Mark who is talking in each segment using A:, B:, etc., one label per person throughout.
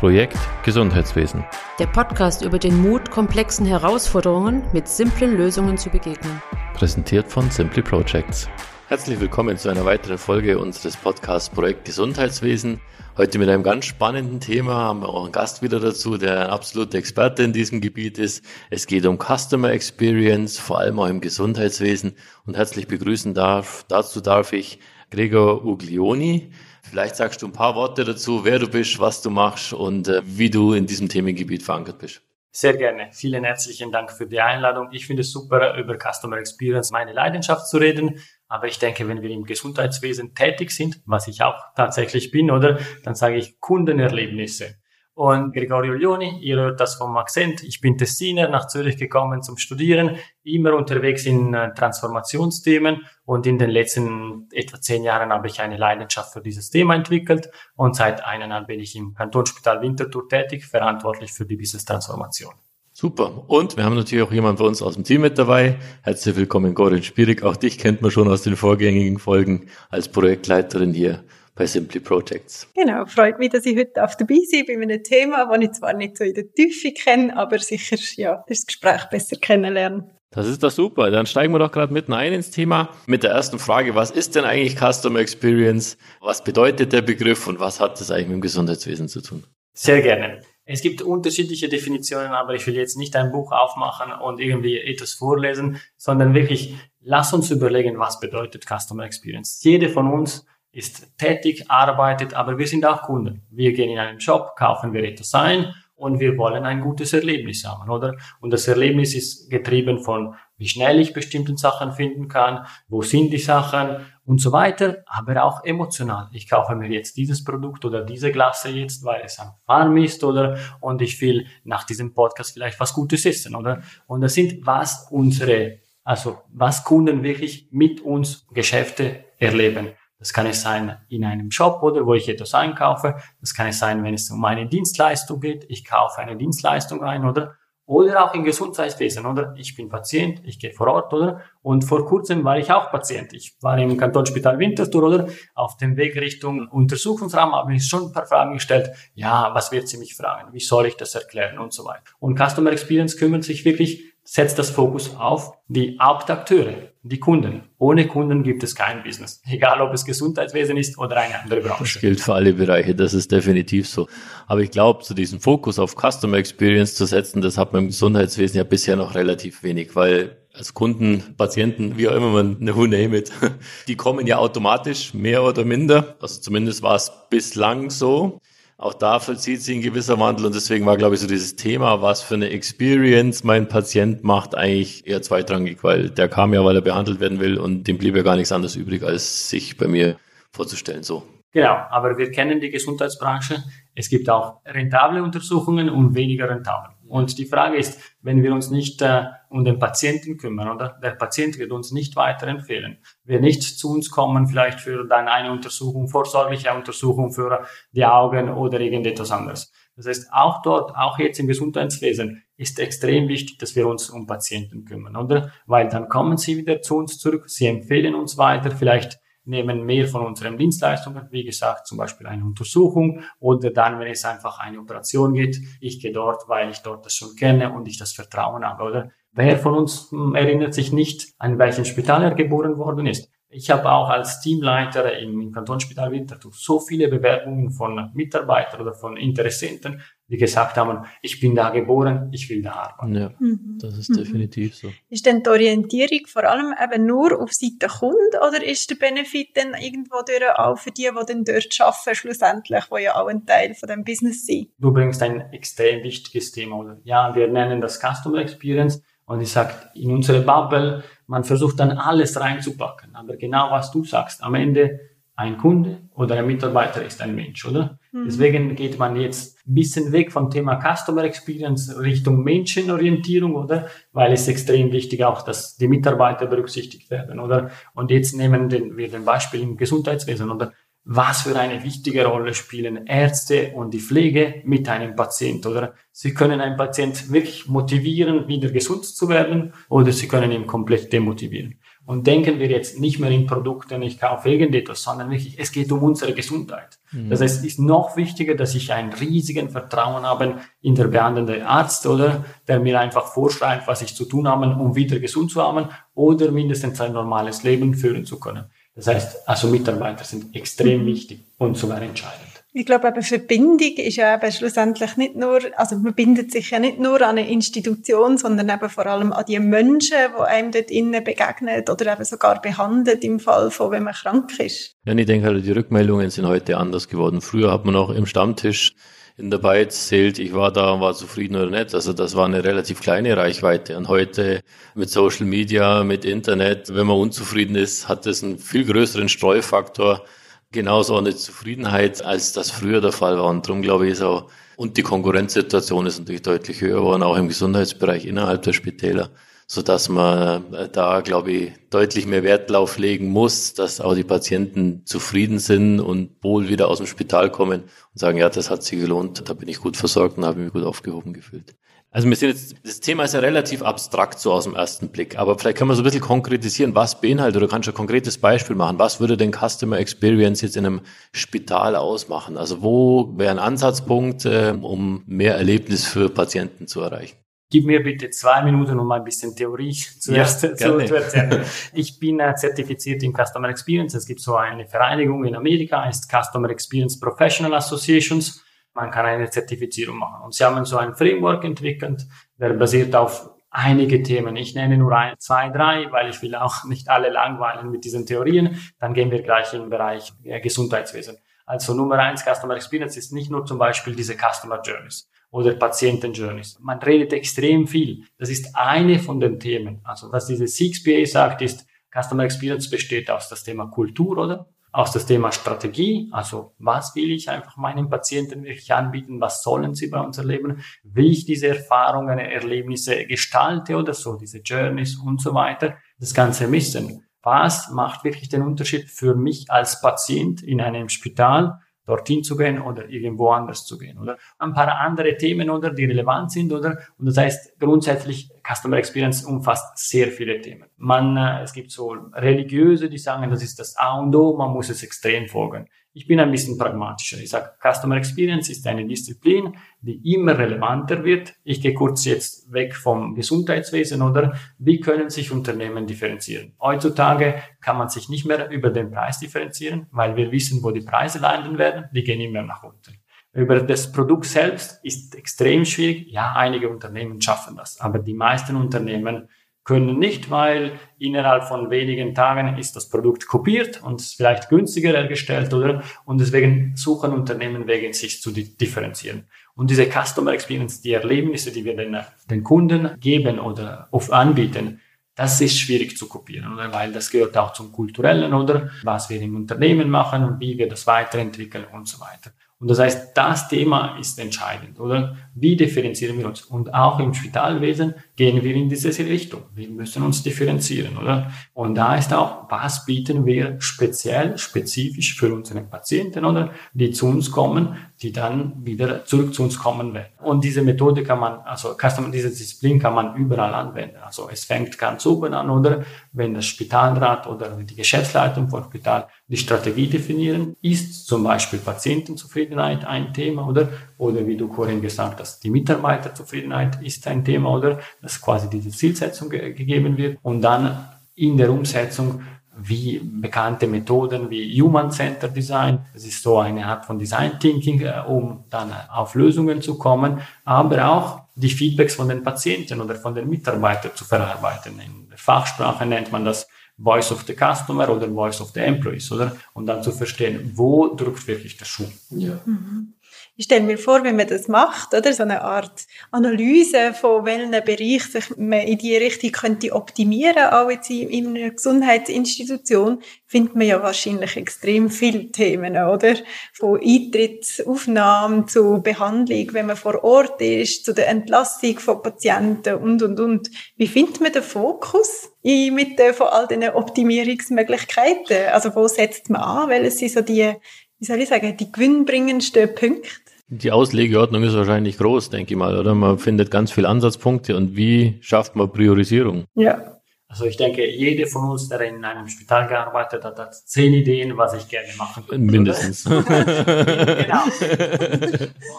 A: Projekt Gesundheitswesen.
B: Der Podcast über den Mut, komplexen Herausforderungen mit simplen Lösungen zu begegnen.
A: Präsentiert von Simply Projects. Herzlich willkommen zu einer weiteren Folge unseres Podcasts Projekt Gesundheitswesen. Heute mit einem ganz spannenden Thema haben wir auch einen Gast wieder dazu, der ein absoluter Experte in diesem Gebiet ist. Es geht um Customer Experience, vor allem auch im Gesundheitswesen. Und herzlich begrüßen darf, dazu darf ich Gregor Uglioni. Vielleicht sagst du ein paar Worte dazu, wer du bist, was du machst und äh, wie du in diesem Themengebiet verankert bist.
C: Sehr gerne. Vielen herzlichen Dank für die Einladung. Ich finde es super, über Customer Experience, meine Leidenschaft zu reden. Aber ich denke, wenn wir im Gesundheitswesen tätig sind, was ich auch tatsächlich bin, oder, dann sage ich Kundenerlebnisse und Gregorio Lioni, ihr hört das vom Akzent. Ich bin Tessiner, nach Zürich gekommen zum Studieren, immer unterwegs in äh, Transformationsthemen und in den letzten etwa zehn Jahren habe ich eine Leidenschaft für dieses Thema entwickelt und seit einem Jahr bin ich im Kantonsspital Winterthur tätig, verantwortlich für die Business-Transformation.
A: Super. Und wir haben natürlich auch jemanden bei uns aus dem Team mit dabei. Herzlich willkommen, Gorin Spierig. Auch dich kennt man schon aus den vorgängigen Folgen als Projektleiterin hier bei Simply Projects.
D: Genau, freut mich, dass ich heute auf dabei bin bei einem Thema, das ich zwar nicht so in der Tiefe kenne, aber sicher ja, das Gespräch besser kennenlernen.
A: Das ist doch super. Dann steigen wir doch gerade mitten ein ins Thema mit der ersten Frage. Was ist denn eigentlich Customer Experience? Was bedeutet der Begriff und was hat das eigentlich mit dem Gesundheitswesen zu tun?
C: Sehr gerne. Es gibt unterschiedliche Definitionen, aber ich will jetzt nicht ein Buch aufmachen und irgendwie etwas vorlesen, sondern wirklich, lass uns überlegen, was bedeutet Customer Experience. Jede von uns ist tätig, arbeitet, aber wir sind auch Kunden. Wir gehen in einen Shop, kaufen wir etwas ein und wir wollen ein gutes Erlebnis haben, oder? Und das Erlebnis ist getrieben von, wie schnell ich bestimmte Sachen finden kann, wo sind die Sachen und so weiter, aber auch emotional. Ich kaufe mir jetzt dieses Produkt oder diese Glasse jetzt, weil es am Farm ist, oder? Und ich will nach diesem Podcast vielleicht was Gutes essen, oder? Und das sind, was unsere, also, was Kunden wirklich mit uns Geschäfte erleben. Das kann es sein in einem Shop oder wo ich etwas einkaufe. Das kann es sein, wenn es um eine Dienstleistung geht. Ich kaufe eine Dienstleistung ein oder oder auch im Gesundheitswesen, oder? Ich bin Patient, ich gehe vor Ort, oder? Und vor kurzem war ich auch Patient. Ich war im Kantonsspital Winterthur, oder? Auf dem Weg Richtung Untersuchungsraum habe ich schon ein paar Fragen gestellt. Ja, was wird sie mich fragen? Wie soll ich das erklären? Und so weiter. Und Customer Experience kümmert sich wirklich setzt das Fokus auf die Hauptakteure, die Kunden. Ohne Kunden gibt es kein Business. Egal, ob es Gesundheitswesen ist oder eine andere Branche.
A: Das gilt für alle Bereiche, das ist definitiv so. Aber ich glaube, zu diesem Fokus auf Customer Experience zu setzen, das hat man im Gesundheitswesen ja bisher noch relativ wenig, weil als Kunden, Patienten, wie auch immer man who name it, die kommen ja automatisch, mehr oder minder. Also zumindest war es bislang so. Auch da vollzieht sich ein gewisser Wandel und deswegen war, glaube ich, so dieses Thema, was für eine Experience mein Patient macht, eigentlich eher zweitrangig, weil der kam ja, weil er behandelt werden will und dem blieb ja gar nichts anderes übrig, als sich bei mir vorzustellen, so.
C: Genau, aber wir kennen die Gesundheitsbranche. Es gibt auch rentable Untersuchungen und weniger rentable. Und die Frage ist, wenn wir uns nicht äh, um den Patienten kümmern, oder der Patient wird uns nicht weiterempfehlen, wird nicht zu uns kommen, vielleicht für dann eine Untersuchung, vorsorgliche Untersuchung für die Augen oder irgendetwas anderes. Das heißt, auch dort, auch jetzt im Gesundheitswesen ist extrem wichtig, dass wir uns um Patienten kümmern, oder? Weil dann kommen sie wieder zu uns zurück, sie empfehlen uns weiter, vielleicht nehmen mehr von unseren Dienstleistungen, wie gesagt, zum Beispiel eine Untersuchung oder dann, wenn es einfach eine Operation geht, ich gehe dort, weil ich dort das schon kenne und ich das Vertrauen habe, oder? Wer von uns hm, erinnert sich nicht, an welchem Spital er geboren worden ist? Ich habe auch als Teamleiter im Kantonsspital Winterthur so viele Bewerbungen von Mitarbeitern oder von Interessenten, die gesagt haben, ich bin da geboren, ich will da arbeiten. Ja,
A: mhm. das ist definitiv so.
D: Ist denn die Orientierung vor allem eben nur auf Seite Kunde oder ist der Benefit dann irgendwo durch auch für die, die dann dort arbeiten, schlussendlich, wo ja auch ein Teil von dem Business sind?
C: Du bringst ein extrem wichtiges Thema, oder? Ja, wir nennen das Customer Experience und ich sage, in unsere Bubble, man versucht dann alles reinzupacken. Aber genau was du sagst, am Ende ein Kunde oder ein Mitarbeiter ist ein Mensch, oder? Mhm. Deswegen geht man jetzt ein bisschen weg vom Thema Customer Experience Richtung Menschenorientierung, oder? Weil es extrem wichtig auch, dass die Mitarbeiter berücksichtigt werden, oder? Und jetzt nehmen wir den Beispiel im Gesundheitswesen, oder? Was für eine wichtige Rolle spielen Ärzte und die Pflege mit einem Patient, oder? Sie können einen Patient wirklich motivieren, wieder gesund zu werden, oder sie können ihn komplett demotivieren. Und denken wir jetzt nicht mehr in Produkten, ich kaufe irgendetwas, sondern wirklich, es geht um unsere Gesundheit. Mhm. Das heißt, es ist noch wichtiger, dass ich einen riesigen Vertrauen habe in der behandelnde Arzt oder der mir einfach vorschreibt, was ich zu tun habe, um wieder gesund zu haben oder mindestens ein normales Leben führen zu können. Das heißt, also Mitarbeiter sind extrem mhm. wichtig und sogar entscheidend.
D: Ich glaube, eben Verbindung ist ja eben schlussendlich nicht nur, also man bindet sich ja nicht nur an eine Institution, sondern eben vor allem an die Menschen, die einem dort innen begegnen oder eben sogar behandelt im Fall von, wenn man krank ist.
A: Ja, ich denke halt, die Rückmeldungen sind heute anders geworden. Früher hat man auch im Stammtisch in der Beiz zählt, ich war da und war zufrieden oder nicht. Also das war eine relativ kleine Reichweite. Und heute mit Social Media, mit Internet, wenn man unzufrieden ist, hat das einen viel größeren Streufaktor genauso eine Zufriedenheit, als das früher der Fall war. Und darum glaube ich ist auch, und die Konkurrenzsituation ist natürlich deutlich höher geworden, auch im Gesundheitsbereich innerhalb der Spitäler, so dass man äh, da, glaube ich, deutlich mehr Wert drauf legen muss, dass auch die Patienten zufrieden sind und wohl wieder aus dem Spital kommen und sagen, ja, das hat sich gelohnt, da bin ich gut versorgt und habe mich gut aufgehoben gefühlt. Also wir sind jetzt, das Thema ist ja relativ abstrakt so aus dem ersten Blick, aber vielleicht können wir so ein bisschen konkretisieren, was beinhaltet oder kannst du ein konkretes Beispiel machen? Was würde denn Customer Experience jetzt in einem Spital ausmachen? Also wo wäre ein Ansatzpunkt, äh, um mehr Erlebnis für Patienten zu erreichen?
C: Gib mir bitte zwei Minuten, um ein bisschen Theorie zuerst ja, zu, zu erzählen. Ich bin äh, zertifiziert in Customer Experience. Es gibt so eine Vereinigung in Amerika, heißt Customer Experience Professional Associations man kann eine Zertifizierung machen. Und sie haben so ein Framework entwickelt, der basiert auf einige Themen. Ich nenne nur ein, zwei, drei, weil ich will auch nicht alle langweilen mit diesen Theorien. Dann gehen wir gleich im Bereich Gesundheitswesen. Also Nummer eins Customer Experience ist nicht nur zum Beispiel diese Customer Journeys oder Patienten Journeys. Man redet extrem viel. Das ist eine von den Themen. Also was diese 6PA sagt, ist, Customer Experience besteht aus das Thema Kultur, oder? aus das Thema Strategie, also was will ich einfach meinen Patienten wirklich anbieten, was sollen sie bei uns erleben, wie ich diese Erfahrungen, Erlebnisse gestalte oder so, diese Journeys und so weiter, das Ganze wissen. Was macht wirklich den Unterschied für mich als Patient in einem Spital dorthin zu gehen oder irgendwo anders zu gehen, oder? Ein paar andere Themen, oder, die relevant sind, oder? Und das heißt, grundsätzlich, Customer Experience umfasst sehr viele Themen. Man, äh, es gibt so religiöse, die sagen, das ist das A und O, man muss es extrem folgen. Ich bin ein bisschen pragmatischer. Ich sage, Customer Experience ist eine Disziplin, die immer relevanter wird. Ich gehe kurz jetzt weg vom Gesundheitswesen oder wie können sich Unternehmen differenzieren? Heutzutage kann man sich nicht mehr über den Preis differenzieren, weil wir wissen, wo die Preise landen werden. Die gehen immer nach unten. Über das Produkt selbst ist extrem schwierig. Ja, einige Unternehmen schaffen das, aber die meisten Unternehmen können nicht, weil innerhalb von wenigen Tagen ist das Produkt kopiert und vielleicht günstiger hergestellt, oder? Und deswegen suchen Unternehmen wegen sich zu differenzieren. Und diese Customer Experience, die Erlebnisse, die wir den, den Kunden geben oder oft anbieten, das ist schwierig zu kopieren, oder? Weil das gehört auch zum Kulturellen, oder? Was wir im Unternehmen machen, wie wir das weiterentwickeln und so weiter. Und das heißt, das Thema ist entscheidend, oder? Wie differenzieren wir uns? Und auch im Spitalwesen gehen wir in diese Richtung. Wir müssen uns differenzieren, oder? Und da ist auch, was bieten wir speziell, spezifisch für unsere Patienten, oder? Die zu uns kommen, die dann wieder zurück zu uns kommen werden. Und diese Methode kann man, also diese Disziplin kann man überall anwenden. Also es fängt ganz oben an, oder? Wenn das Spitalrat oder die Geschäftsleitung vom Spital die Strategie definieren, ist zum Beispiel Patientenzufriedenheit ein Thema, oder? Oder wie du vorhin gesagt hast, die Mitarbeiterzufriedenheit ist ein Thema, oder? Dass quasi diese Zielsetzung ge gegeben wird und dann in der Umsetzung wie bekannte Methoden wie Human Centered Design. Das ist so eine Art von Design Thinking, äh, um dann auf Lösungen zu kommen, aber auch die Feedbacks von den Patienten oder von den Mitarbeitern zu verarbeiten. In der Fachsprache nennt man das Voice of the Customer oder Voice of the Employees, oder? Und dann zu verstehen, wo drückt wirklich der Schuh. Ja.
D: Mhm ich stelle mir vor, wenn man das macht, oder so eine Art Analyse von welchen Bereich sich man in die Richtung könnte optimieren, auch jetzt in einer Gesundheitsinstitution, findet man ja wahrscheinlich extrem viele Themen, oder? Von Eintrittsaufnahmen zu Behandlung, wenn man vor Ort ist, zu der Entlassung von Patienten und, und, und. Wie findet man den Fokus in, mit den, von all diesen Optimierungsmöglichkeiten? Also wo setzt man an? Welche sind so die, wie soll ich sagen, die gewinnbringendsten Punkte?
A: Die Auslegeordnung ist wahrscheinlich groß, denke ich mal, oder? Man findet ganz viele Ansatzpunkte und wie schafft man Priorisierung?
D: Ja.
C: Also ich denke, jede von uns, der in einem Spital gearbeitet hat, hat zehn Ideen, was ich gerne machen würde.
A: Mindestens. genau.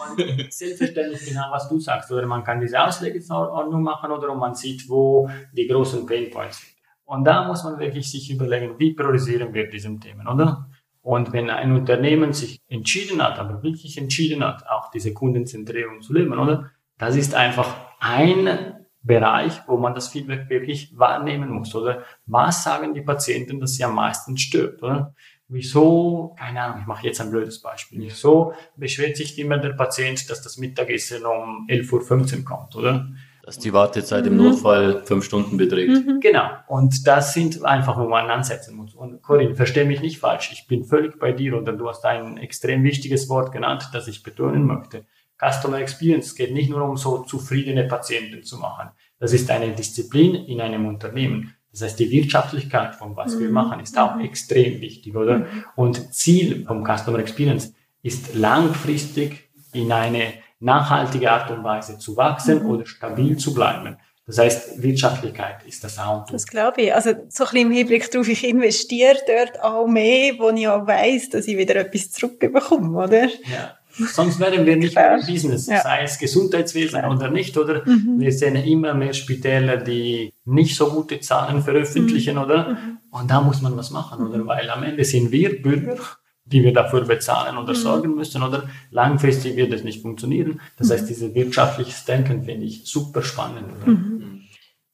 C: Und selbstverständlich genau, was du sagst. Oder man kann diese Auslegungsordnung machen oder man sieht, wo die großen Painpoints sind. Und da muss man wirklich sich überlegen, wie priorisieren wir diesen Themen, oder? Und wenn ein Unternehmen sich entschieden hat, aber wirklich entschieden hat, auch diese Kundenzentrierung zu leben, oder? Das ist einfach ein Bereich, wo man das Feedback wirklich wahrnehmen muss, oder? Was sagen die Patienten, dass sie am meisten stört, oder? Wieso, keine Ahnung, ich mache jetzt ein blödes Beispiel. Wieso beschwert sich immer der Patient, dass das Mittagessen um 11.15 Uhr kommt, oder?
A: Dass die Wartezeit im Notfall fünf Stunden beträgt. Mhm.
C: Genau. Und das sind einfach, wo man ansetzen muss. Und Corinne, verstehe mich nicht falsch. Ich bin völlig bei dir oder du hast ein extrem wichtiges Wort genannt, das ich betonen möchte. Customer Experience geht nicht nur um so zufriedene Patienten zu machen. Das ist eine Disziplin in einem Unternehmen. Das heißt, die Wirtschaftlichkeit von was mhm. wir machen ist auch mhm. extrem wichtig, oder? Mhm. Und Ziel vom Customer Experience ist langfristig in eine nachhaltige Art und Weise zu wachsen mhm. oder stabil zu bleiben. Das heißt, Wirtschaftlichkeit ist das auch.
D: Das glaube ich. Also so ein bisschen im Hinblick darauf, ich investiere dort auch mehr, wo ich auch weiss, dass ich wieder etwas zurückbekomme, oder?
C: Ja. Sonst wären wir nicht mehr im Business, ja. sei es Gesundheitswesen oder nicht, oder? Mhm. Wir sehen immer mehr Spitäler, die nicht so gute Zahlen veröffentlichen, mhm. oder? Mhm. Und da muss man was machen, oder? Weil am Ende sind wir Bürger, die wir dafür bezahlen oder mhm. sorgen müssen, oder? Langfristig wird es nicht funktionieren. Das heißt, mhm. dieses wirtschaftliches Denken finde ich super spannend? Mhm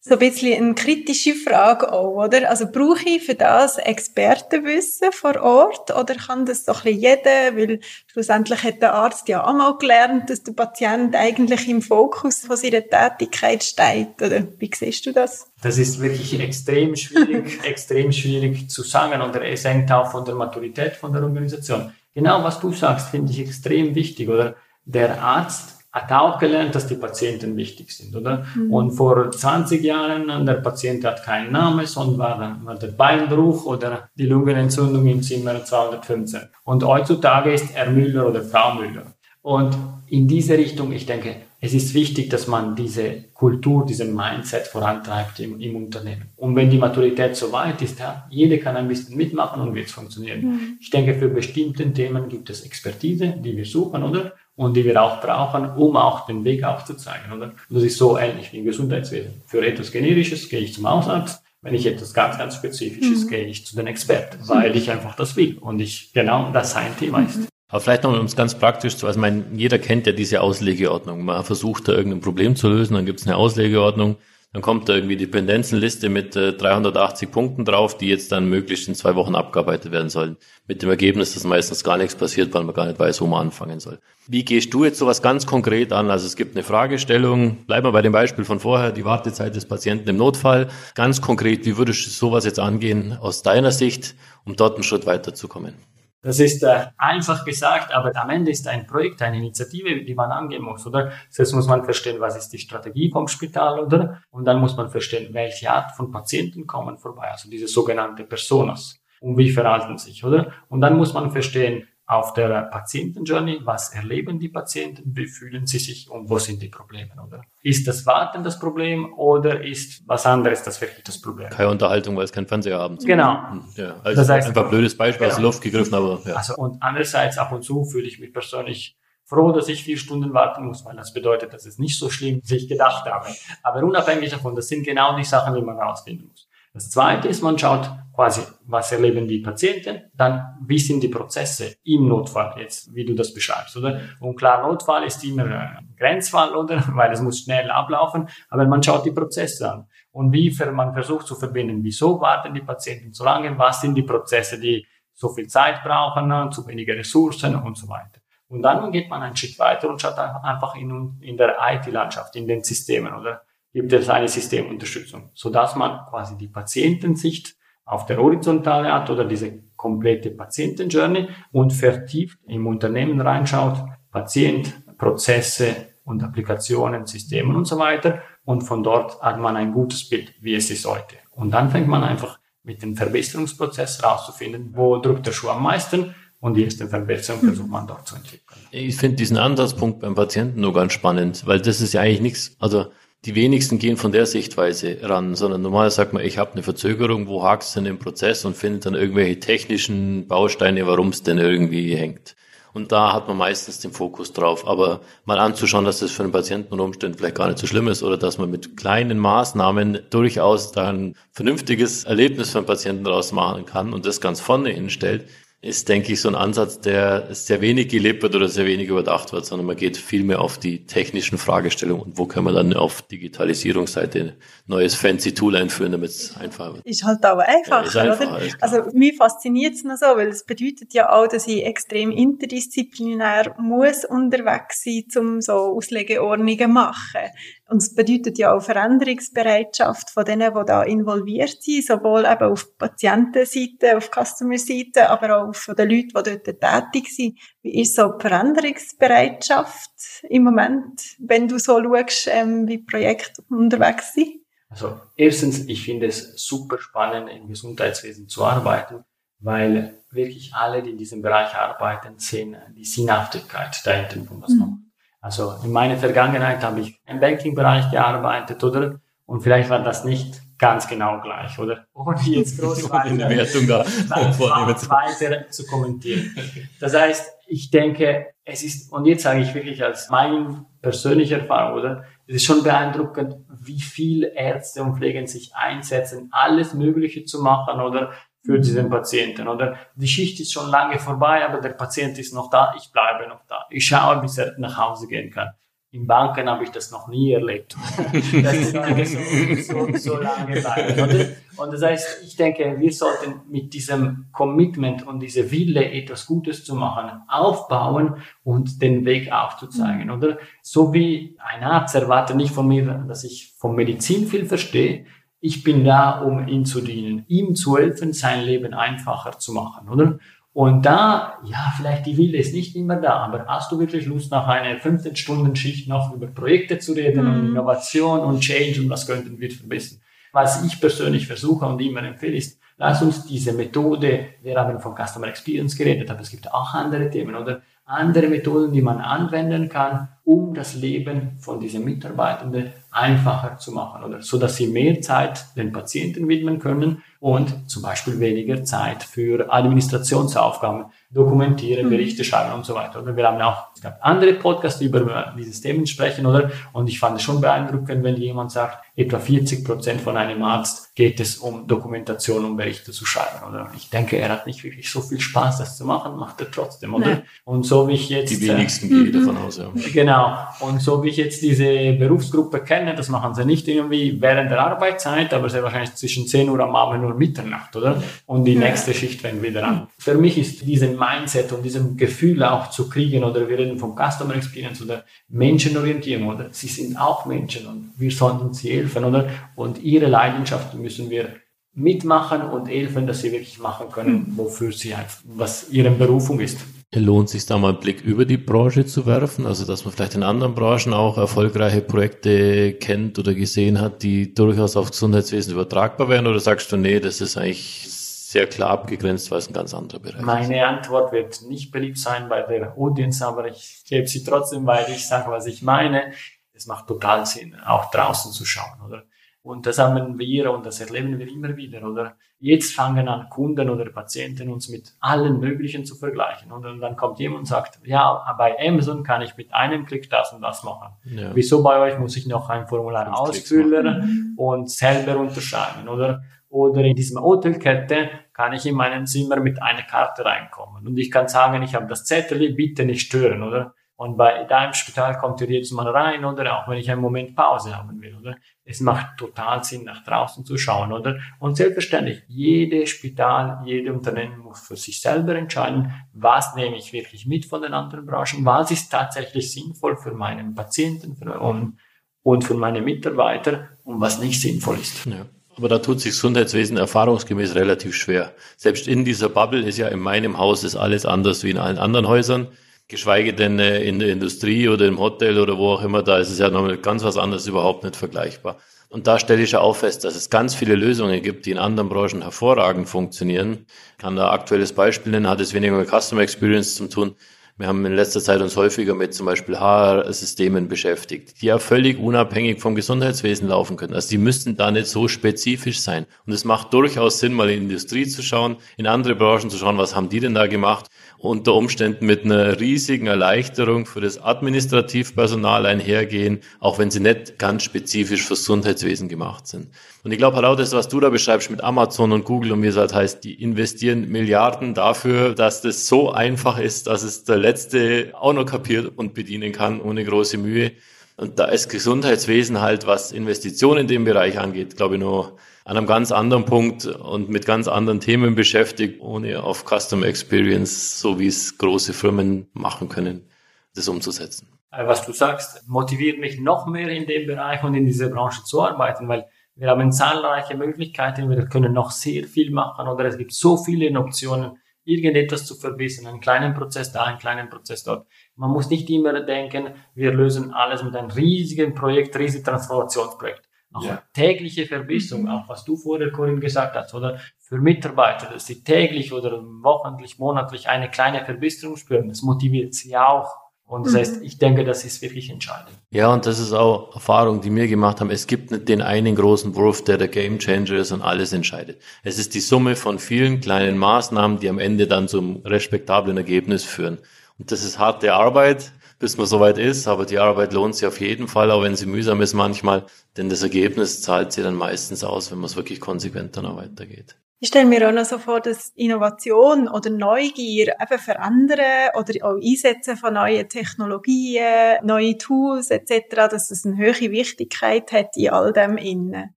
D: so ein bisschen eine kritische Frage auch, oder? Also brauche ich für das Expertenwissen vor Ort oder kann das doch ein jeder, weil schlussendlich hat der Arzt ja auch mal gelernt, dass der Patient eigentlich im Fokus von seiner Tätigkeit steht, oder? Wie siehst du das?
C: Das ist wirklich extrem schwierig, extrem schwierig zu sagen oder es hängt auch von der Maturität von der Organisation. Genau was du sagst, finde ich extrem wichtig, oder? Der Arzt hat auch gelernt, dass die Patienten wichtig sind, oder? Mhm. Und vor 20 Jahren, der Patient hat keinen Namen, sondern war, war der Beinbruch oder die Lungenentzündung im Zimmer 215. Und heutzutage ist er Müller oder Frau Müller. Und in diese Richtung, ich denke, es ist wichtig, dass man diese Kultur, diesen Mindset vorantreibt im, im Unternehmen. Und wenn die Maturität so weit ist, ja, jeder kann ein bisschen mitmachen und wird es funktionieren. Mhm. Ich denke, für bestimmte Themen gibt es Expertise, die wir suchen, oder? Und die wir auch brauchen, um auch den Weg aufzuzeigen, oder? Und das ist so ähnlich wie im Gesundheitswesen. Für etwas Generisches gehe ich zum Hausarzt, wenn ich etwas ganz, ganz Spezifisches mhm. gehe ich zu den Experten, weil ich einfach das will und ich genau das sein Thema ist.
A: Aber vielleicht noch, um es ganz praktisch zu, also mein, jeder kennt ja diese Auslegeordnung. Man versucht da irgendein Problem zu lösen, dann gibt es eine Auslegeordnung dann kommt da irgendwie die Dependenzenliste mit äh, 380 Punkten drauf, die jetzt dann möglichst in zwei Wochen abgearbeitet werden sollen. Mit dem Ergebnis, dass meistens gar nichts passiert, weil man gar nicht weiß, wo man anfangen soll. Wie gehst du jetzt sowas ganz konkret an? Also es gibt eine Fragestellung, bleiben wir bei dem Beispiel von vorher, die Wartezeit des Patienten im Notfall. Ganz konkret, wie würdest du sowas jetzt angehen aus deiner Sicht, um dort einen Schritt weiterzukommen?
C: Das ist äh, einfach gesagt, aber am Ende ist ein Projekt, eine Initiative, die man angehen muss, oder? Zuerst muss man verstehen, was ist die Strategie vom Spital, oder? Und dann muss man verstehen, welche Art von Patienten kommen vorbei, also diese sogenannte Personas. Und wie verhalten sich, oder? Und dann muss man verstehen, auf der Patientenjourney, was erleben die Patienten, wie fühlen sie sich und wo sind die Probleme, oder? Ist das Warten das Problem oder ist was anderes das wirklich das Problem?
A: Keine Unterhaltung, weil es kein Fernseher haben.
C: Genau.
A: Hm, ja, also das heißt, einfach ein blödes Beispiel genau. aus der Luft gegriffen, aber
C: ja. Also und andererseits ab und zu fühle ich mich persönlich froh, dass ich vier Stunden warten muss, weil das bedeutet, dass es nicht so schlimm, wie ich gedacht habe. Aber unabhängig davon, das sind genau die Sachen, die man herausfinden muss. Das zweite ist, man schaut quasi, was erleben die Patienten, dann wie sind die Prozesse im Notfall jetzt, wie du das beschreibst, oder? Und klar, Notfall ist immer ein Grenzfall, oder? Weil es muss schnell ablaufen, aber man schaut die Prozesse an. Und wie man versucht zu verbinden, wieso warten die Patienten so lange, was sind die Prozesse, die so viel Zeit brauchen, zu wenige Ressourcen und so weiter. Und dann geht man einen Schritt weiter und schaut einfach in, in der IT-Landschaft, in den Systemen, oder? Gibt es eine Systemunterstützung, so dass man quasi die Patientensicht auf der horizontale hat oder diese komplette Patientenjourney und vertieft im Unternehmen reinschaut, Patient, Prozesse und Applikationen, Systemen und so weiter. Und von dort hat man ein gutes Bild, wie es ist heute. Und dann fängt man einfach mit dem Verbesserungsprozess rauszufinden, wo drückt der Schuh am meisten und die erste Verbesserung versucht man dort zu entwickeln.
A: Ich finde diesen Ansatzpunkt beim Patienten nur ganz spannend, weil das ist ja eigentlich nichts, also die wenigsten gehen von der Sichtweise ran, sondern normal sagt man, ich habe eine Verzögerung, wo hakt es denn im Prozess und findet dann irgendwelche technischen Bausteine, warum es denn irgendwie hängt. Und da hat man meistens den Fokus drauf. Aber mal anzuschauen, dass das für den Patienten unter Umständen vielleicht gar nicht so schlimm ist oder dass man mit kleinen Maßnahmen durchaus da ein vernünftiges Erlebnis für den Patienten daraus machen kann und das ganz vorne hinstellt, ist, denke ich, so ein Ansatz, der sehr wenig gelebt wird oder sehr wenig überdacht wird, sondern man geht viel mehr auf die technischen Fragestellungen und wo kann man dann auf Digitalisierungsseite ein neues fancy Tool einführen, damit es einfacher wird.
D: Ist halt auch einfacher, ja, einfacher oder? Also mich fasziniert es noch so, weil es bedeutet ja auch, dass ich extrem interdisziplinär muss unterwegs sein, um so Auslegeordnungen machen. Und es bedeutet ja auch Veränderungsbereitschaft von denen, die da involviert sind, sowohl eben auf Patientenseite, auf Customer-Seite, aber auch von den Leuten, die dort tätig sind. Wie ist so die Veränderungsbereitschaft im Moment, wenn du so schaust, ähm, wie Projekte unterwegs sind?
C: Also erstens, ich finde es super spannend, im Gesundheitswesen zu arbeiten, weil wirklich alle, die in diesem Bereich arbeiten, sehen die Sinnhaftigkeit dahinter von was man mhm. Also in meiner Vergangenheit habe ich im Banking-Bereich gearbeitet, oder? Und vielleicht war das nicht ganz genau gleich, oder? Ohne jetzt groß weiter,
A: Wertung da
C: weiter zu kommentieren. Das heißt, ich denke, es ist, und jetzt sage ich wirklich als meine persönliche Erfahrung, oder? Es ist schon beeindruckend, wie viele Ärzte und Pflegen sich einsetzen, alles Mögliche zu machen, oder? Für diesen Patienten. Oder die Schicht ist schon lange vorbei, aber der Patient ist noch da, ich bleibe noch da. Ich schaue, bis er nach Hause gehen kann. In Banken habe ich das noch nie erlebt, die Leute so, so, so lange bleiben. Oder? Und das heißt, ich denke, wir sollten mit diesem Commitment und dieser Wille, etwas Gutes zu machen, aufbauen und den Weg aufzuzeigen. Oder so wie ein Arzt erwartet nicht von mir, dass ich von Medizin viel verstehe, ich bin da, um ihm zu dienen, ihm zu helfen, sein Leben einfacher zu machen, oder? Und da, ja, vielleicht die Wille ist nicht immer da, aber hast du wirklich Lust, nach einer 15-Stunden-Schicht noch über Projekte zu reden mhm. und Innovation und Change und was könnten wir verbessern? Was ich persönlich versuche und immer empfehle, ist, lass uns diese Methode, wir haben von Customer Experience geredet, aber es gibt auch andere Themen oder andere Methoden, die man anwenden kann, um das Leben von diesen Mitarbeitenden einfacher zu machen oder so, dass sie mehr Zeit den Patienten widmen können und zum Beispiel weniger Zeit für Administrationsaufgaben, dokumentieren, mhm. Berichte schreiben und so weiter. Oder wir haben auch es gab andere Podcasts, die über dieses Themen sprechen, oder? Und ich fand es schon beeindruckend, wenn jemand sagt, etwa 40 Prozent von einem Arzt geht es um Dokumentation und Berichte zu schreiben, oder? Ich denke, er hat nicht wirklich so viel Spaß, das zu machen, macht er trotzdem, oder? Nee. Und so wie ich jetzt...
A: Die wenigsten äh, gehen davon aus, ja.
C: Genau. Und so wie ich jetzt diese Berufsgruppe kenne, das machen sie nicht irgendwie während der Arbeitszeit, aber sehr wahrscheinlich zwischen 10 Uhr am Abend und Mitternacht, oder? Und die nächste Schicht fängt wieder an. Für mich ist diesen Mindset und diesem Gefühl auch zu kriegen, oder wir reden vom Customer Experience oder Menschenorientierung, oder? Sie sind auch Menschen und wir sollten sie helfen, oder? Und ihre Leidenschaft müssen wir mitmachen und helfen, dass sie wirklich machen können, wofür sie, was ihre Berufung ist.
A: Lohnt sich da mal einen Blick über die Branche zu werfen? Also, dass man vielleicht in anderen Branchen auch erfolgreiche Projekte kennt oder gesehen hat, die durchaus aufs Gesundheitswesen übertragbar wären? Oder sagst du, nee, das ist eigentlich sehr klar abgegrenzt, weil es ein ganz anderer Bereich
C: Meine ist. Antwort wird nicht beliebt sein bei der Audience, aber ich gebe sie trotzdem, weil ich sage, was ich meine. Es macht total Sinn, auch draußen zu schauen, oder? Und das haben wir und das erleben wir immer wieder, oder? Jetzt fangen an Kunden oder Patienten uns mit allen möglichen zu vergleichen. Und dann kommt jemand und sagt, ja, bei Amazon kann ich mit einem Klick das und das machen. Ja. Wieso bei euch muss ich noch ein Formular ausfüllen und selber unterschreiben, oder? Oder in diesem Hotelkette kann ich in meinem Zimmer mit einer Karte reinkommen. Und ich kann sagen, ich habe das Zettel, bitte nicht stören, oder? Und bei deinem Spital kommt ihr jetzt mal rein, oder? Auch wenn ich einen Moment Pause haben will, oder? Es macht total Sinn, nach draußen zu schauen, oder? Und selbstverständlich, jedes Spital, jede Unternehmen muss für sich selber entscheiden, was nehme ich wirklich mit von den anderen Branchen, was ist tatsächlich sinnvoll für meinen Patienten und, und für meine Mitarbeiter und was nicht sinnvoll ist.
A: Ja. Aber da tut sich Gesundheitswesen erfahrungsgemäß relativ schwer. Selbst in dieser Bubble ist ja in meinem Haus ist alles anders wie in allen anderen Häusern. Geschweige denn äh, in der Industrie oder im Hotel oder wo auch immer, da ist es ja noch ganz was anderes überhaupt nicht vergleichbar. Und da stelle ich ja auch fest, dass es ganz viele Lösungen gibt, die in anderen Branchen hervorragend funktionieren. Ich kann da aktuelles Beispiel nennen, hat es weniger mit Customer Experience zu tun. Wir haben in letzter Zeit uns häufiger mit zum Beispiel HR-Systemen beschäftigt, die ja völlig unabhängig vom Gesundheitswesen laufen können. Also die müssten da nicht so spezifisch sein. Und es macht durchaus Sinn, mal in die Industrie zu schauen, in andere Branchen zu schauen, was haben die denn da gemacht unter Umständen mit einer riesigen Erleichterung für das Administrativpersonal einhergehen, auch wenn sie nicht ganz spezifisch fürs Gesundheitswesen gemacht sind. Und ich glaube, Herr Laut, das, was du da beschreibst mit Amazon und Google und wie es halt heißt, die investieren Milliarden dafür, dass das so einfach ist, dass es der Letzte auch noch kapiert und bedienen kann, ohne große Mühe. Und da ist Gesundheitswesen halt, was Investitionen in dem Bereich angeht, glaube ich, noch an einem ganz anderen Punkt und mit ganz anderen Themen beschäftigt, ohne auf Customer Experience, so wie es große Firmen machen können, das umzusetzen.
C: Was du sagst, motiviert mich noch mehr in dem Bereich und in dieser Branche zu arbeiten, weil wir haben zahlreiche Möglichkeiten, wir können noch sehr viel machen oder es gibt so viele Optionen, irgendetwas zu verbessern, einen kleinen Prozess da, einen kleinen Prozess dort. Man muss nicht immer denken, wir lösen alles mit einem riesigen Projekt, riesigen Transformationsprojekt auch ja. tägliche Verbesserung, mhm. auch was du vorher, Corinne, gesagt hast, oder für Mitarbeiter, dass sie täglich oder wochentlich, monatlich eine kleine Verbesserung spüren, das motiviert sie auch. Und das mhm. heißt, ich denke, das ist wirklich entscheidend.
A: Ja, und das ist auch Erfahrung, die wir gemacht haben. Es gibt nicht den einen großen Wurf, der der Game Changer ist und alles entscheidet. Es ist die Summe von vielen kleinen Maßnahmen, die am Ende dann zum respektablen Ergebnis führen. Und das ist harte Arbeit, bis man soweit ist. Aber die Arbeit lohnt sich auf jeden Fall, auch wenn sie mühsam ist manchmal. Denn das Ergebnis zahlt sie dann meistens aus, wenn man es wirklich konsequent dann auch weitergeht.
D: Ich stelle mir auch noch so vor, dass Innovation oder Neugier eben verändern oder auch Einsetzen von neuen Technologien, neue Tools etc., dass das eine höhere Wichtigkeit hat in all dem innen.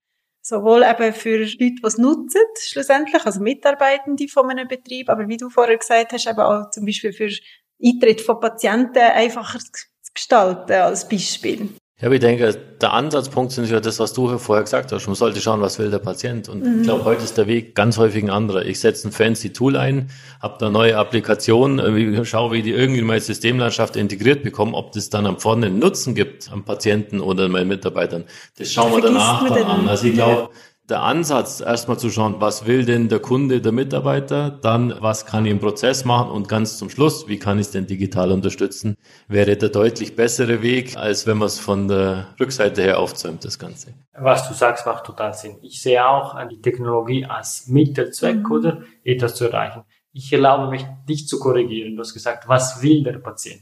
D: Sowohl eben für Leute, die es nutzen, schlussendlich, also Mitarbeitende von einem Betrieb, aber wie du vorher gesagt hast, eben auch zum Beispiel für Eintritt von Patienten einfacher zu gestalten, als Beispiel.
A: Ja, aber ich denke, der Ansatzpunkt sind ja das, was du vorher gesagt hast. Man sollte schauen, was will der Patient. Und mhm. ich glaube, heute ist der Weg ganz häufig ein anderer. Ich setze ein fancy Tool ein, habe da neue Applikationen, schaue, wie die irgendwie in meine Systemlandschaft integriert bekommen, ob das dann am vorne einen Nutzen gibt am Patienten oder meinen Mitarbeitern. Das schauen wir danach dann an. Also ich glaube, der Ansatz, erstmal zu schauen, was will denn der Kunde, der Mitarbeiter, dann was kann ich im Prozess machen und ganz zum Schluss, wie kann ich es denn digital unterstützen, wäre der deutlich bessere Weg, als wenn man es von der Rückseite her aufzäumt, das Ganze.
C: Was du sagst, macht total Sinn. Ich sehe auch die Technologie als Mittelzweck, mhm. oder etwas zu erreichen. Ich erlaube mich, dich zu korrigieren. Du hast gesagt, was will der Patient?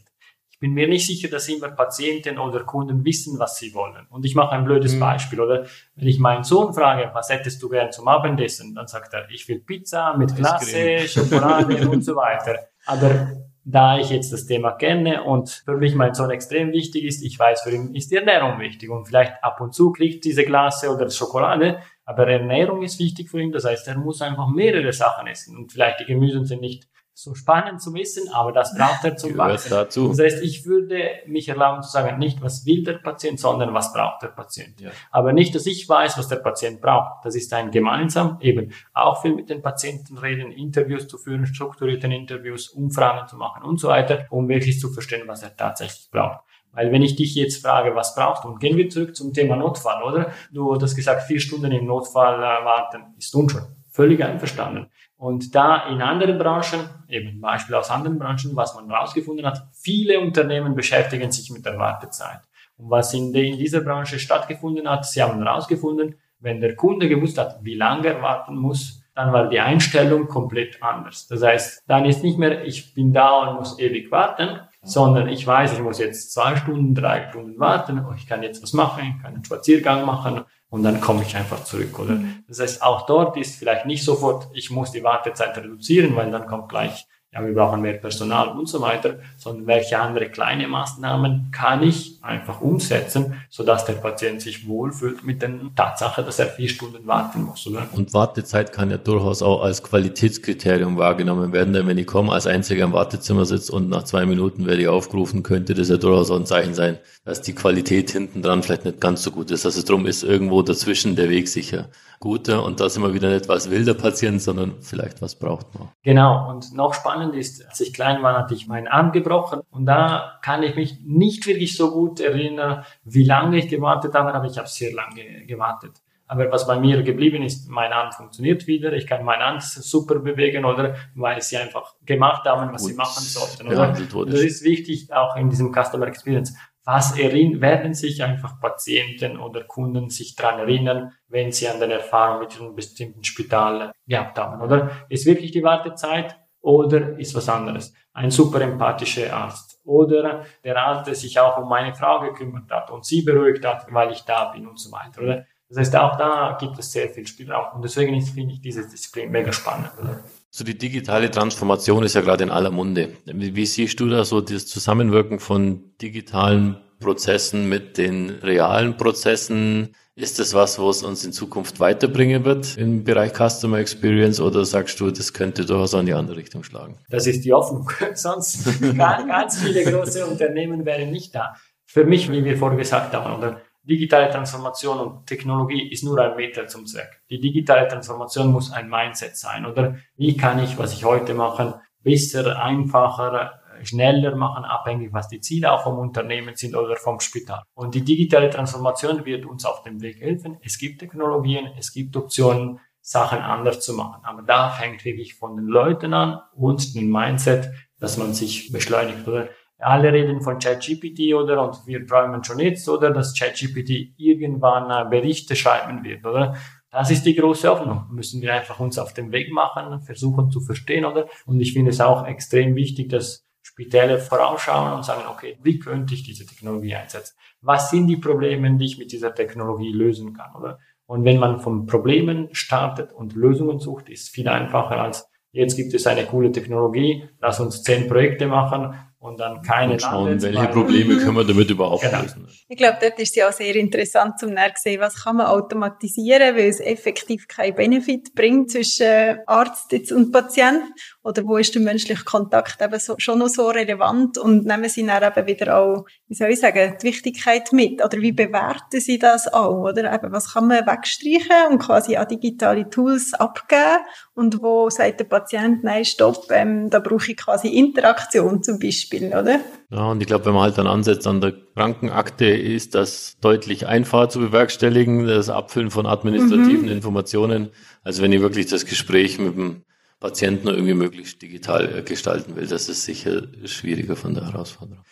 C: Ich bin mir nicht sicher, dass immer Patienten oder Kunden wissen, was sie wollen. Und ich mache ein blödes mhm. Beispiel, oder? Wenn ich meinen Sohn frage, was hättest du gern zum Abendessen, dann sagt er, ich will Pizza mit Glasse, Schokolade und so weiter. Aber da ich jetzt das Thema kenne und für mich mein Sohn extrem wichtig ist, ich weiß, für ihn ist die Ernährung wichtig und vielleicht ab und zu kriegt diese Glasse oder Schokolade, aber Ernährung ist wichtig für ihn, das heißt, er muss einfach mehrere Sachen essen und vielleicht die Gemüse sind nicht so spannend zu wissen, aber das braucht er zum Wachsen. Dazu. Das heißt, ich würde mich erlauben zu sagen, nicht was will der Patient, sondern was braucht der Patient. Ja. Aber nicht, dass ich weiß, was der Patient braucht. Das ist ein gemeinsam, eben auch viel mit den Patienten reden, Interviews zu führen, strukturierte Interviews, Umfragen zu machen und so weiter, um wirklich zu verstehen, was er tatsächlich braucht. Weil wenn ich dich jetzt frage, was brauchst du, und gehen wir zurück zum Thema Notfall, oder? Du hast gesagt, vier Stunden im Notfall äh, warten, ist unschön. Völlig einverstanden. Und da in anderen Branchen, eben Beispiel aus anderen Branchen, was man herausgefunden hat, viele Unternehmen beschäftigen sich mit der Wartezeit. Und was in, de, in dieser Branche stattgefunden hat, sie haben herausgefunden, wenn der Kunde gewusst hat, wie lange er warten muss, dann war die Einstellung komplett anders. Das heißt, dann ist nicht mehr, ich bin da und muss ewig warten, sondern ich weiß, ich muss jetzt zwei Stunden, drei Stunden warten, ich kann jetzt was machen, ich kann einen Spaziergang machen und dann komme ich einfach zurück, oder? Mhm. Das heißt, auch dort ist vielleicht nicht sofort, ich muss die Wartezeit reduzieren, weil dann kommt gleich ja, wir brauchen mehr Personal und so weiter, sondern welche andere kleine Maßnahmen kann ich einfach umsetzen, sodass der Patient sich wohlfühlt mit der Tatsache, dass er vier Stunden warten muss, oder?
A: Und Wartezeit kann ja durchaus auch als Qualitätskriterium wahrgenommen werden, denn wenn ich komme als einziger im Wartezimmer sitze und nach zwei Minuten werde ich aufgerufen, könnte das ja durchaus auch ein Zeichen sein, dass die Qualität hinten dran vielleicht nicht ganz so gut ist. Also drum ist irgendwo dazwischen der Weg sicher guter und da sind wir wieder nicht, was will der Patient, sondern vielleicht was braucht man.
C: Genau. Und noch spannend ist, als ich klein war, hatte ich meinen Arm gebrochen und da kann ich mich nicht wirklich so gut erinnern, wie lange ich gewartet habe, aber ich habe sehr lange gewartet. Aber was bei mir geblieben ist, mein Arm funktioniert wieder, ich kann meine Hand super bewegen oder weil sie einfach gemacht haben, was Gut. sie machen sollten. Oder? Ja, das ist wichtig auch in diesem Customer Experience. Was erin werden sich einfach Patienten oder Kunden sich dran erinnern, wenn sie an den Erfahrung mit einem bestimmten Spital gehabt haben, oder? Ist wirklich die Wartezeit oder ist was anderes? Ein super empathischer Arzt oder der Arzt, der sich auch um meine Frau gekümmert hat und sie beruhigt hat, weil ich da bin und so weiter, oder? Das heißt, auch da gibt es sehr viel Spielraum und deswegen finde ich diese Disziplin mega spannend, oder?
A: So die digitale Transformation ist ja gerade in aller Munde. Wie, wie siehst du da so das Zusammenwirken von digitalen Prozessen mit den realen Prozessen? Ist das was, was uns in Zukunft weiterbringen wird im Bereich Customer Experience oder sagst du, das könnte durchaus in die andere Richtung schlagen?
C: Das ist die Hoffnung. Sonst ganz viele große Unternehmen wären nicht da. Für mich, wie wir vorher gesagt haben, oder digitale Transformation und Technologie ist nur ein Meter zum Zweck. Die digitale Transformation muss ein Mindset sein, oder? Wie kann ich, was ich heute mache, besser, einfacher, schneller machen, abhängig, was die Ziele auch vom Unternehmen sind oder vom Spital. Und die digitale Transformation wird uns auf dem Weg helfen. Es gibt Technologien, es gibt Optionen, Sachen anders zu machen. Aber da fängt wirklich von den Leuten an und dem Mindset, dass man sich beschleunigt, oder? Alle reden von ChatGPT oder und wir träumen schon jetzt oder dass ChatGPT irgendwann Berichte schreiben wird, oder? Das ist die große Hoffnung. Müssen wir einfach uns auf den Weg machen, versuchen zu verstehen, oder? Und ich finde es auch extrem wichtig, dass Spitäle vorausschauen und sagen, okay, wie könnte ich diese Technologie einsetzen? Was sind die Probleme, die ich mit dieser Technologie lösen kann, oder? Und wenn man von Problemen startet und Lösungen sucht, ist viel einfacher als jetzt gibt es eine coole Technologie, lass uns zehn Projekte machen und dann keine und
A: schauen, welche Probleme können wir damit überhaupt genau. lösen.
D: Ich glaube, dort ist es ja auch sehr interessant zum sehen, was kann man automatisieren, weil es effektiv keinen Benefit bringt zwischen Arzt und Patient. Oder wo ist der menschliche Kontakt eben so, schon noch so relevant? Und nehmen sie dann eben wieder auch, wie soll ich sagen, die Wichtigkeit mit? Oder wie bewerten sie das auch, oder eben, was kann man wegstreichen und quasi an digitale Tools abgeben? Und wo sagt der Patient, nein, stopp, ähm, da brauche ich quasi Interaktion zum Beispiel, oder?
A: Ja, und ich glaube, wenn man halt dann ansetzt an der Krankenakte, ist das deutlich einfacher zu bewerkstelligen, das Abfüllen von administrativen mhm. Informationen, als wenn ich wirklich das Gespräch mit dem Patienten irgendwie möglichst digital gestalten will. Das ist sicher schwieriger von der Herausforderung.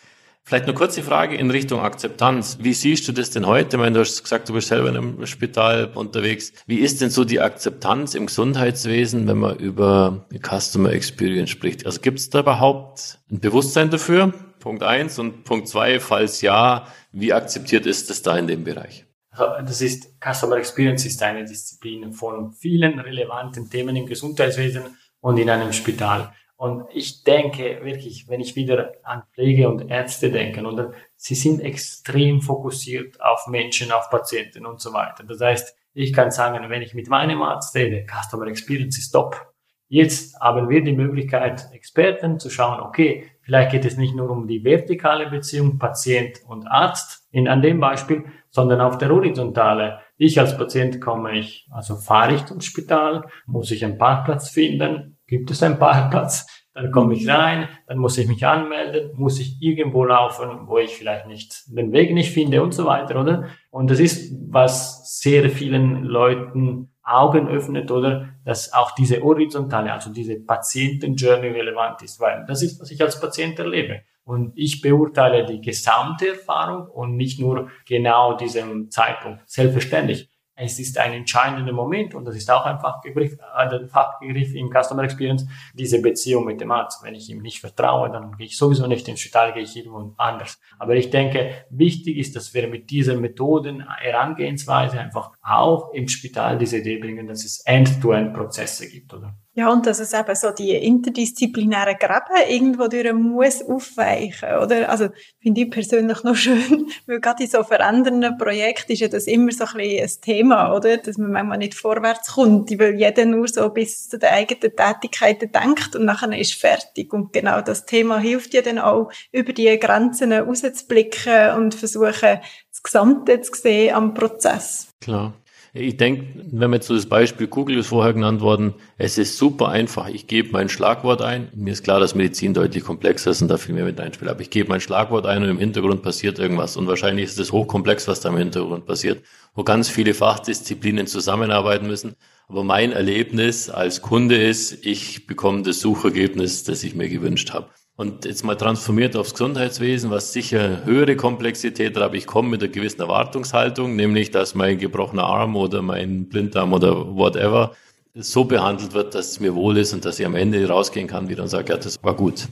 A: Vielleicht eine kurze Frage in Richtung Akzeptanz. Wie siehst du das denn heute? Ich meine, du hast gesagt, du bist selber in einem Spital unterwegs. Wie ist denn so die Akzeptanz im Gesundheitswesen, wenn man über Customer Experience spricht? Also gibt es da überhaupt ein Bewusstsein dafür? Punkt eins und Punkt zwei, falls ja, wie akzeptiert ist das da in dem Bereich?
C: Das ist, Customer Experience ist eine Disziplin von vielen relevanten Themen im Gesundheitswesen und in einem Spital. Und ich denke wirklich, wenn ich wieder an Pflege und Ärzte denke, oder sie sind extrem fokussiert auf Menschen, auf Patienten und so weiter. Das heißt, ich kann sagen, wenn ich mit meinem Arzt rede, Customer Experience ist top. Jetzt haben wir die Möglichkeit, Experten zu schauen, okay, vielleicht geht es nicht nur um die vertikale Beziehung Patient und Arzt in, an dem Beispiel, sondern auf der horizontale. Ich als Patient komme ich, also fahre ich zum Spital, muss ich einen Parkplatz finden, gibt es einen Parkplatz, dann komme ich rein, dann muss ich mich anmelden, muss ich irgendwo laufen, wo ich vielleicht nicht den Weg nicht finde und so weiter, oder? Und das ist, was sehr vielen Leuten Augen öffnet, oder? Dass auch diese horizontale, also diese Patienten-Journey relevant ist, weil das ist, was ich als Patient erlebe. Und ich beurteile die gesamte Erfahrung und nicht nur genau diesen Zeitpunkt. Selbstverständlich es ist ein entscheidender Moment und das ist auch ein Fachbegriff, ein Fachbegriff im Customer Experience, diese Beziehung mit dem Arzt. Wenn ich ihm nicht vertraue, dann gehe ich sowieso nicht ins Spital, gehe ich irgendwo anders. Aber ich denke, wichtig ist, dass wir mit dieser Methoden, Herangehensweise einfach auch im Spital diese Idee bringen, dass es End-to-End-Prozesse gibt, oder?
D: Ja, und dass es eben so die interdisziplinären Gräben irgendwo durch muss aufweichen, oder? Also, finde ich persönlich noch schön, weil gerade in so verändernden Projekten ist ja das immer so ein bisschen ein Thema, oder? Dass man manchmal nicht vorwärts kommt, weil jeder nur so bis zu den eigenen Tätigkeiten denkt und nachher ist fertig. Und genau das Thema hilft ja dann auch, über die Grenzen rauszublicken und versuchen, das Gesamte zu sehen am Prozess.
A: Klar. Ich denke, wenn man jetzt so das Beispiel Google ist vorher genannt worden, es ist super einfach. Ich gebe mein Schlagwort ein. Mir ist klar, dass Medizin deutlich komplexer ist und da viel mehr mit einspielt. Aber ich gebe mein Schlagwort ein und im Hintergrund passiert irgendwas. Und wahrscheinlich ist es hochkomplex, was da im Hintergrund passiert, wo ganz viele Fachdisziplinen zusammenarbeiten müssen. Aber mein Erlebnis als Kunde ist, ich bekomme das Suchergebnis, das ich mir gewünscht habe. Und jetzt mal transformiert aufs Gesundheitswesen, was sicher höhere Komplexität hat, ich komme mit einer gewissen Erwartungshaltung, nämlich, dass mein gebrochener Arm oder mein Blinddarm oder whatever so behandelt wird, dass es mir wohl ist und dass ich am Ende rausgehen kann wieder und sage, ja, das war gut,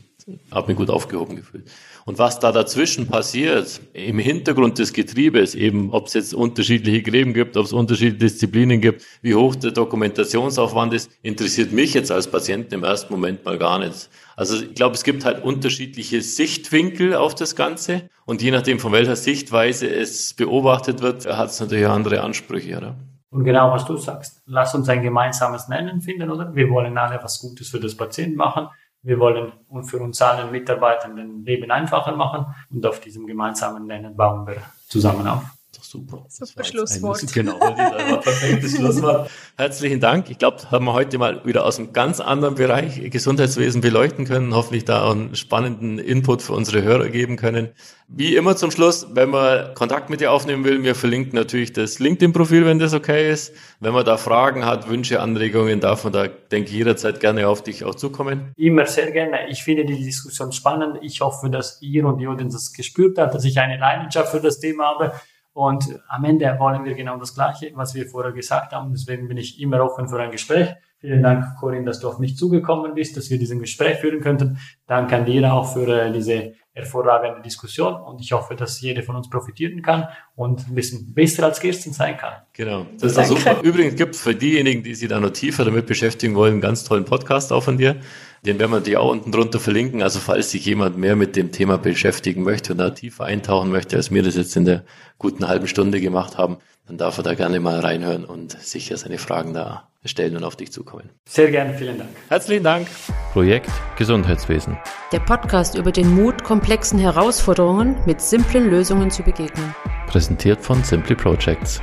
A: habe mich gut aufgehoben gefühlt. Und was da dazwischen passiert, im Hintergrund des Getriebes, eben ob es jetzt unterschiedliche Gräben gibt, ob es unterschiedliche Disziplinen gibt, wie hoch der Dokumentationsaufwand ist, interessiert mich jetzt als Patient im ersten Moment mal gar nicht. Also ich glaube, es gibt halt unterschiedliche Sichtwinkel auf das Ganze und je nachdem, von welcher Sichtweise es beobachtet wird, hat es natürlich andere Ansprüche. Oder?
C: Und genau, was du sagst, lass uns ein gemeinsames Nennen finden, oder? Wir wollen alle was Gutes für das Patienten machen. Wir wollen für uns allen Mitarbeitern den Leben einfacher machen und auf diesem gemeinsamen Nennen bauen wir zusammen auf.
A: Doch super.
D: Super Schlusswort.
A: Ein, genau, das war perfektes Schlusswort. Herzlichen Dank. Ich glaube, haben wir heute mal wieder aus einem ganz anderen Bereich Gesundheitswesen beleuchten können, hoffentlich da einen spannenden Input für unsere Hörer geben können. Wie immer zum Schluss, wenn man Kontakt mit dir aufnehmen will, wir verlinken natürlich das LinkedIn-Profil, wenn das okay ist. Wenn man da Fragen hat, Wünsche, Anregungen, darf man da, denke ich, jederzeit gerne auf dich auch zukommen.
C: Immer sehr gerne. Ich finde die Diskussion spannend. Ich hoffe, dass ihr und Jodin das gespürt habt, dass ich eine Leidenschaft für das Thema habe. Und am Ende wollen wir genau das Gleiche, was wir vorher gesagt haben. Deswegen bin ich immer offen für ein Gespräch. Vielen Dank, Corinne, dass du auf mich zugekommen bist, dass wir diesen Gespräch führen könnten. Danke an dir auch für äh, diese hervorragende Diskussion und ich hoffe, dass jeder von uns profitieren kann und ein bisschen besser als gestern sein kann.
A: Genau, das ist super. Übrigens gibt es für diejenigen, die sich da noch tiefer damit beschäftigen wollen, einen ganz tollen Podcast auch von dir. Den werden wir dir auch unten drunter verlinken. Also falls sich jemand mehr mit dem Thema beschäftigen möchte und da tiefer eintauchen möchte, als wir das jetzt in der guten halben Stunde gemacht haben, dann darf er da gerne mal reinhören und sicher seine Fragen da stellen und auf dich zukommen.
C: Sehr gerne, vielen Dank.
A: Herzlichen Dank. Projekt Gesundheitswesen.
B: Der Podcast über den Mut, komplexen Herausforderungen mit simplen Lösungen zu begegnen.
A: Präsentiert von Simply Projects.